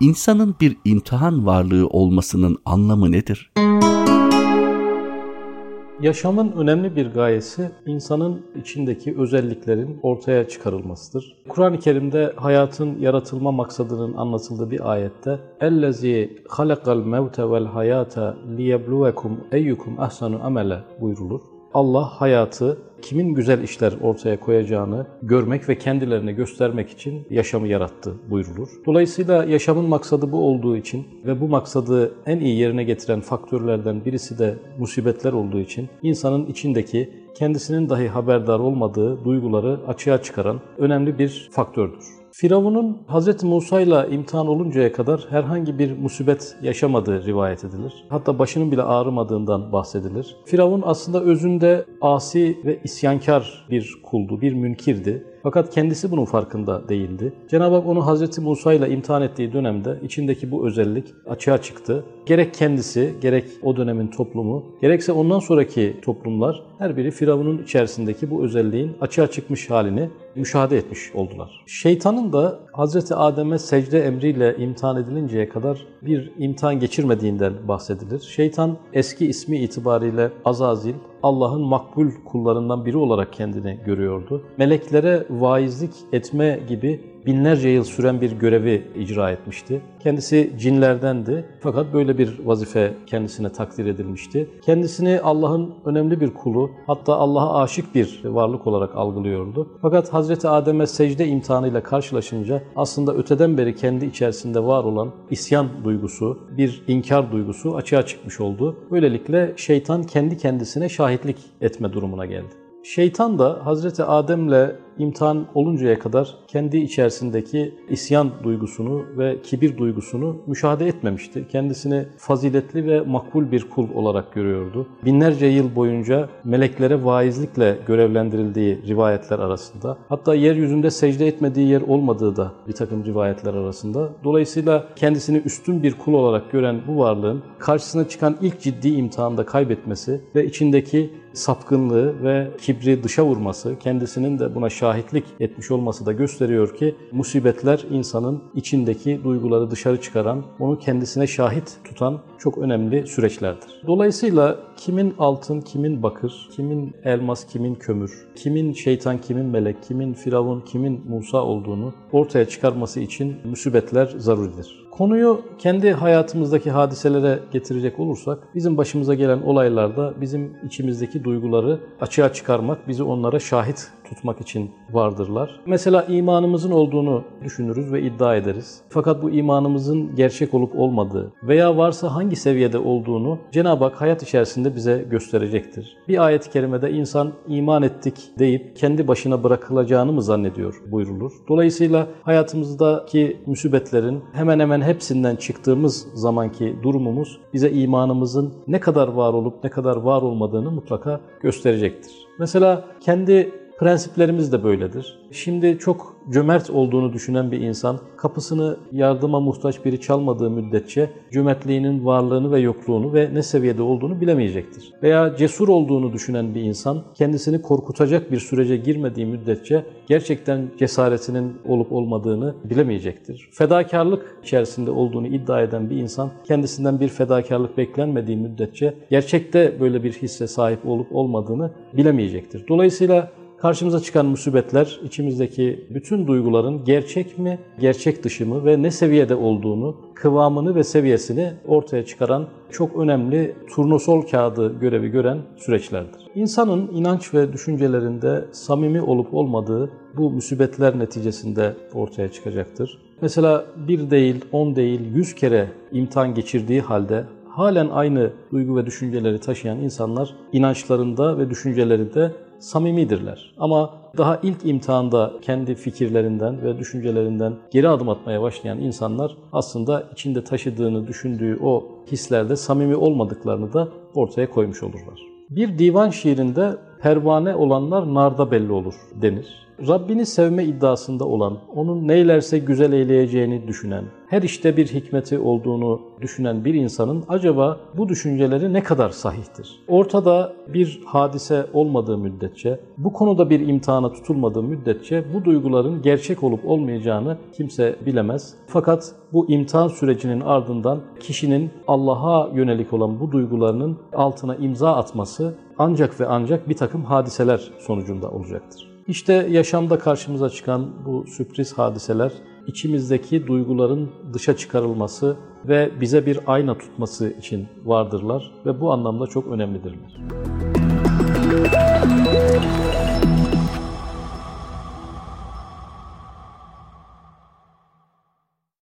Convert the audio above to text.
İnsanın bir imtihan varlığı olmasının anlamı nedir? Yaşamın önemli bir gayesi insanın içindeki özelliklerin ortaya çıkarılmasıdır. Kur'an-ı Kerim'de hayatın yaratılma maksadının anlatıldığı bir ayette "Ellezî halakal mevte vel hayata liyebluvekum eyyukum ahsanu amele" buyrulur. Allah hayatı kimin güzel işler ortaya koyacağını görmek ve kendilerine göstermek için yaşamı yarattı buyrulur. Dolayısıyla yaşamın maksadı bu olduğu için ve bu maksadı en iyi yerine getiren faktörlerden birisi de musibetler olduğu için insanın içindeki kendisinin dahi haberdar olmadığı duyguları açığa çıkaran önemli bir faktördür. Firavun'un Hz. Musa ile imtihan oluncaya kadar herhangi bir musibet yaşamadığı rivayet edilir. Hatta başının bile ağrımadığından bahsedilir. Firavun aslında özünde asi ve isyankar bir kuldu, bir münkirdi. Fakat kendisi bunun farkında değildi. Cenab-ı Hak onu Hz. Musa ile imtihan ettiği dönemde içindeki bu özellik açığa çıktı. Gerek kendisi, gerek o dönemin toplumu, gerekse ondan sonraki toplumlar her biri Firavun'un içerisindeki bu özelliğin açığa çıkmış halini müşahede etmiş oldular. Şeytanın da Hz. Adem'e secde emriyle imtihan edilinceye kadar bir imtihan geçirmediğinden bahsedilir. Şeytan eski ismi itibariyle Azazil, Allah'ın makbul kullarından biri olarak kendini görüyordu. Meleklere vaizlik etme gibi binlerce yıl süren bir görevi icra etmişti. Kendisi cinlerdendi fakat böyle bir vazife kendisine takdir edilmişti. Kendisini Allah'ın önemli bir kulu hatta Allah'a aşık bir varlık olarak algılıyordu. Fakat Hazreti Adem'e secde imtihanıyla karşılaşınca aslında öteden beri kendi içerisinde var olan isyan duygusu, bir inkar duygusu açığa çıkmış oldu. Böylelikle şeytan kendi kendisine şahitlik etme durumuna geldi. Şeytan da Hazreti Adem'le imtihan oluncaya kadar kendi içerisindeki isyan duygusunu ve kibir duygusunu müşahede etmemişti. Kendisini faziletli ve makbul bir kul olarak görüyordu. Binlerce yıl boyunca meleklere vaizlikle görevlendirildiği rivayetler arasında, hatta yeryüzünde secde etmediği yer olmadığı da bir takım rivayetler arasında. Dolayısıyla kendisini üstün bir kul olarak gören bu varlığın karşısına çıkan ilk ciddi imtihanda kaybetmesi ve içindeki sapkınlığı ve kibri dışa vurması, kendisinin de buna şahitlik etmiş olması da gösteriyor ki musibetler insanın içindeki duyguları dışarı çıkaran, onu kendisine şahit tutan çok önemli süreçlerdir. Dolayısıyla kimin altın, kimin bakır, kimin elmas, kimin kömür, kimin şeytan, kimin melek, kimin firavun, kimin Musa olduğunu ortaya çıkarması için musibetler zaruridir. Konuyu kendi hayatımızdaki hadiselere getirecek olursak, bizim başımıza gelen olaylarda bizim içimizdeki duyguları açığa çıkarmak, bizi onlara şahit tutmak için vardırlar. Mesela imanımızın olduğunu düşünürüz ve iddia ederiz. Fakat bu imanımızın gerçek olup olmadığı veya varsa hangi seviyede olduğunu Cenab-ı Hak hayat içerisinde bize gösterecektir. Bir ayet-i kerimede insan iman ettik deyip kendi başına bırakılacağını mı zannediyor buyrulur. Dolayısıyla hayatımızdaki musibetlerin hemen hemen hepsinden çıktığımız zamanki durumumuz bize imanımızın ne kadar var olup ne kadar var olmadığını mutlaka gösterecektir. Mesela kendi Prensiplerimiz de böyledir. Şimdi çok cömert olduğunu düşünen bir insan kapısını yardıma muhtaç biri çalmadığı müddetçe cömertliğinin varlığını ve yokluğunu ve ne seviyede olduğunu bilemeyecektir. Veya cesur olduğunu düşünen bir insan kendisini korkutacak bir sürece girmediği müddetçe gerçekten cesaretinin olup olmadığını bilemeyecektir. Fedakarlık içerisinde olduğunu iddia eden bir insan kendisinden bir fedakarlık beklenmediği müddetçe gerçekte böyle bir hisse sahip olup olmadığını bilemeyecektir. Dolayısıyla Karşımıza çıkan musibetler içimizdeki bütün duyguların gerçek mi, gerçek dışı mı ve ne seviyede olduğunu, kıvamını ve seviyesini ortaya çıkaran çok önemli turnusol kağıdı görevi gören süreçlerdir. İnsanın inanç ve düşüncelerinde samimi olup olmadığı bu musibetler neticesinde ortaya çıkacaktır. Mesela bir değil, on değil, yüz kere imtihan geçirdiği halde halen aynı duygu ve düşünceleri taşıyan insanlar inançlarında ve düşüncelerinde samimidirler. Ama daha ilk imtihanda kendi fikirlerinden ve düşüncelerinden geri adım atmaya başlayan insanlar aslında içinde taşıdığını düşündüğü o hislerde samimi olmadıklarını da ortaya koymuş olurlar. Bir divan şiirinde pervane olanlar narda belli olur denir. Rabbini sevme iddiasında olan, onun neylerse güzel eyleyeceğini düşünen, her işte bir hikmeti olduğunu düşünen bir insanın acaba bu düşünceleri ne kadar sahihtir? Ortada bir hadise olmadığı müddetçe, bu konuda bir imtihana tutulmadığı müddetçe bu duyguların gerçek olup olmayacağını kimse bilemez. Fakat bu imtihan sürecinin ardından kişinin Allah'a yönelik olan bu duygularının altına imza atması ancak ve ancak bir takım hadiseler sonucunda olacaktır. İşte yaşamda karşımıza çıkan bu sürpriz hadiseler içimizdeki duyguların dışa çıkarılması ve bize bir ayna tutması için vardırlar ve bu anlamda çok önemlidirler.